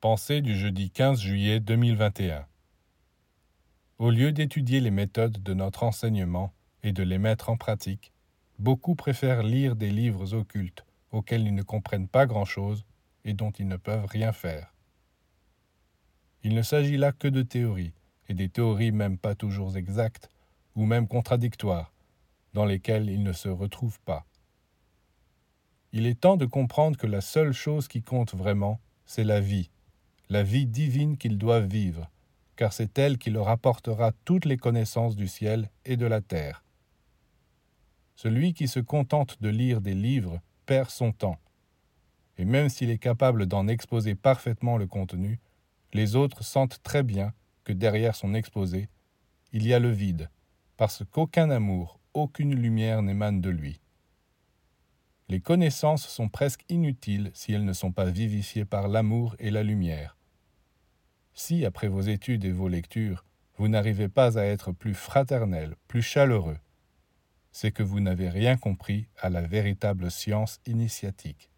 Pensée du jeudi 15 juillet 2021. Au lieu d'étudier les méthodes de notre enseignement et de les mettre en pratique, beaucoup préfèrent lire des livres occultes auxquels ils ne comprennent pas grand-chose et dont ils ne peuvent rien faire. Il ne s'agit là que de théories, et des théories même pas toujours exactes, ou même contradictoires, dans lesquelles ils ne se retrouvent pas. Il est temps de comprendre que la seule chose qui compte vraiment, c'est la vie, la vie divine qu'ils doivent vivre, car c'est elle qui leur apportera toutes les connaissances du ciel et de la terre. Celui qui se contente de lire des livres perd son temps, et même s'il est capable d'en exposer parfaitement le contenu, les autres sentent très bien que derrière son exposé, il y a le vide, parce qu'aucun amour, aucune lumière n'émane de lui. Les connaissances sont presque inutiles si elles ne sont pas vivifiées par l'amour et la lumière. Si, après vos études et vos lectures, vous n'arrivez pas à être plus fraternel, plus chaleureux, c'est que vous n'avez rien compris à la véritable science initiatique.